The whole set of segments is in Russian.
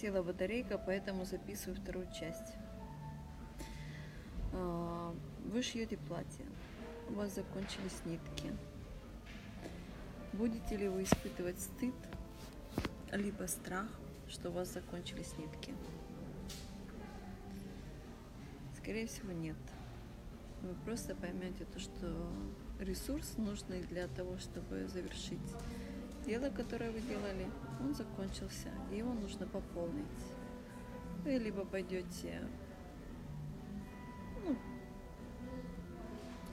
Села батарейка, поэтому записываю вторую часть. А, Вы шьете платье, у вас закончились нитки. Будете ли вы испытывать стыд, либо страх, что у вас закончились нитки? Скорее всего, нет. Вы просто поймете то, что ресурс нужный для того, чтобы завершить дело, которое вы делали, он закончился, и его нужно пополнить. Вы либо пойдете ну,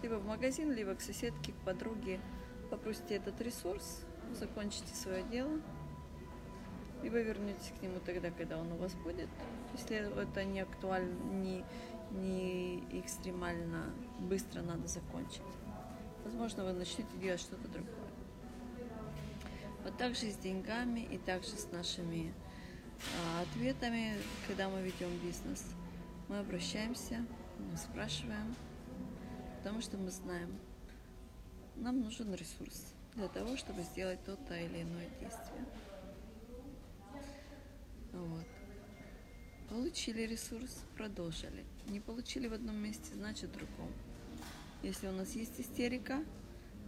либо в магазин, либо к соседке, к подруге, попросите этот ресурс, закончите свое дело, либо вернетесь к нему тогда, когда он у вас будет. Если это не актуально, не, не экстремально быстро надо закончить. Возможно, вы начнете делать что-то другое. Вот так же с деньгами и также с нашими а, ответами, когда мы ведем бизнес. Мы обращаемся, мы спрашиваем, потому что мы знаем, нам нужен ресурс для того, чтобы сделать то-то или иное действие. Вот. Получили ресурс, продолжили. Не получили в одном месте, значит в другом. Если у нас есть истерика,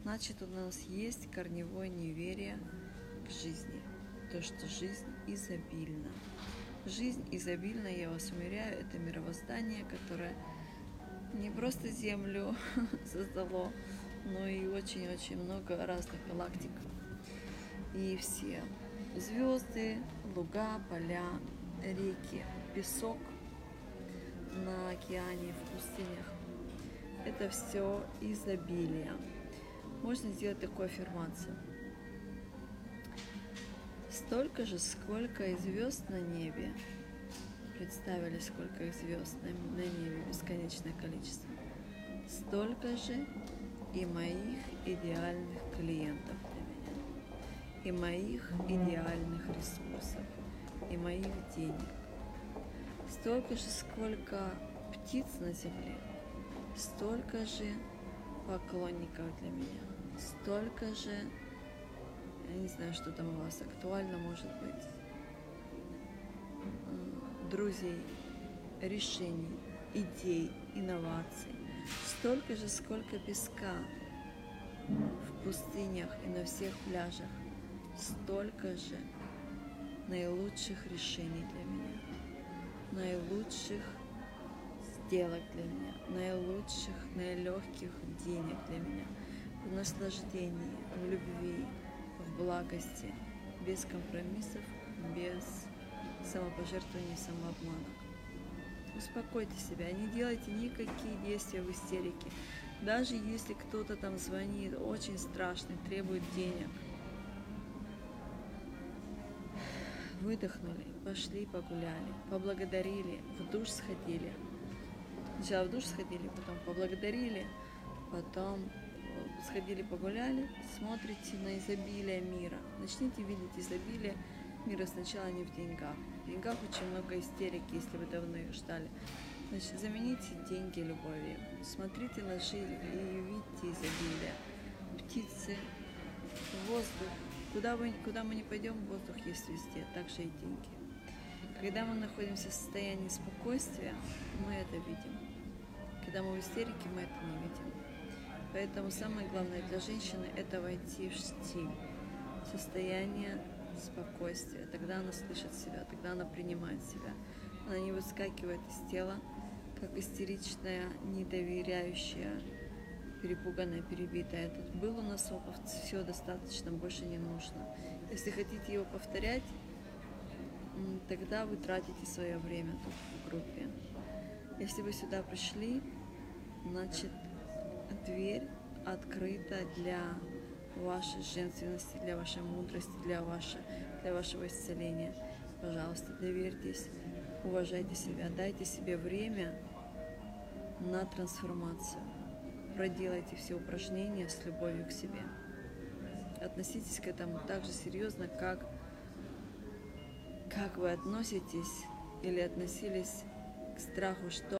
значит у нас есть корневое неверие к жизни. То, что жизнь изобильна. Жизнь изобильна, я вас умеряю, это мировоздание, которое не просто Землю создало, но и очень-очень много разных галактик. И все звезды, луга, поля, реки, песок на океане, в пустынях. Это все изобилие. Можно сделать такую аффирмацию. Столько же, сколько и звезд на небе. Представили, сколько их звезд на, на небе, бесконечное количество. Столько же и моих идеальных клиентов для меня, и моих идеальных ресурсов, и моих денег. Столько же, сколько птиц на земле, столько же поклонников для меня, столько же, я не знаю, что там у вас актуально может быть, друзей, решений, идей, инноваций. Столько же, сколько песка в пустынях и на всех пляжах. Столько же наилучших решений для меня, наилучших сделок для меня, наилучших, наилегких денег для меня, в наслаждении, в любви, в благости, без компромиссов, без самопожертвования и самообмана. Успокойте себя, не делайте никакие действия в истерике. Даже если кто-то там звонит, очень страшный, требует денег. Выдохнули, пошли погуляли, поблагодарили, в душ сходили. Сначала в душ сходили, потом поблагодарили, потом сходили погуляли, смотрите на изобилие мира. Начните видеть изобилие мира сначала не в деньгах. В деньгах очень много истерики, если вы давно их ждали. Значит, замените деньги любовью. Смотрите на жизнь и видите изобилие. Птицы, воздух. Куда, вы, куда мы не пойдем, воздух есть везде, также и деньги. Когда мы находимся в состоянии спокойствия, мы это видим. Когда мы в истерике, мы это не видим. Поэтому самое главное для женщины – это войти в штиль, состояние спокойствия. Тогда она слышит себя, тогда она принимает себя. Она не выскакивает из тела, как истеричная, недоверяющая, перепуганная, перебитая. Тут был у нас опыт, все достаточно, больше не нужно. Если хотите его повторять, тогда вы тратите свое время тут в группе. Если вы сюда пришли, значит дверь открыта для вашей женственности, для вашей мудрости, для, вашей, для вашего исцеления. Пожалуйста, доверьтесь, уважайте себя, дайте себе время на трансформацию. Проделайте все упражнения с любовью к себе. Относитесь к этому так же серьезно, как, как вы относитесь или относились к страху, что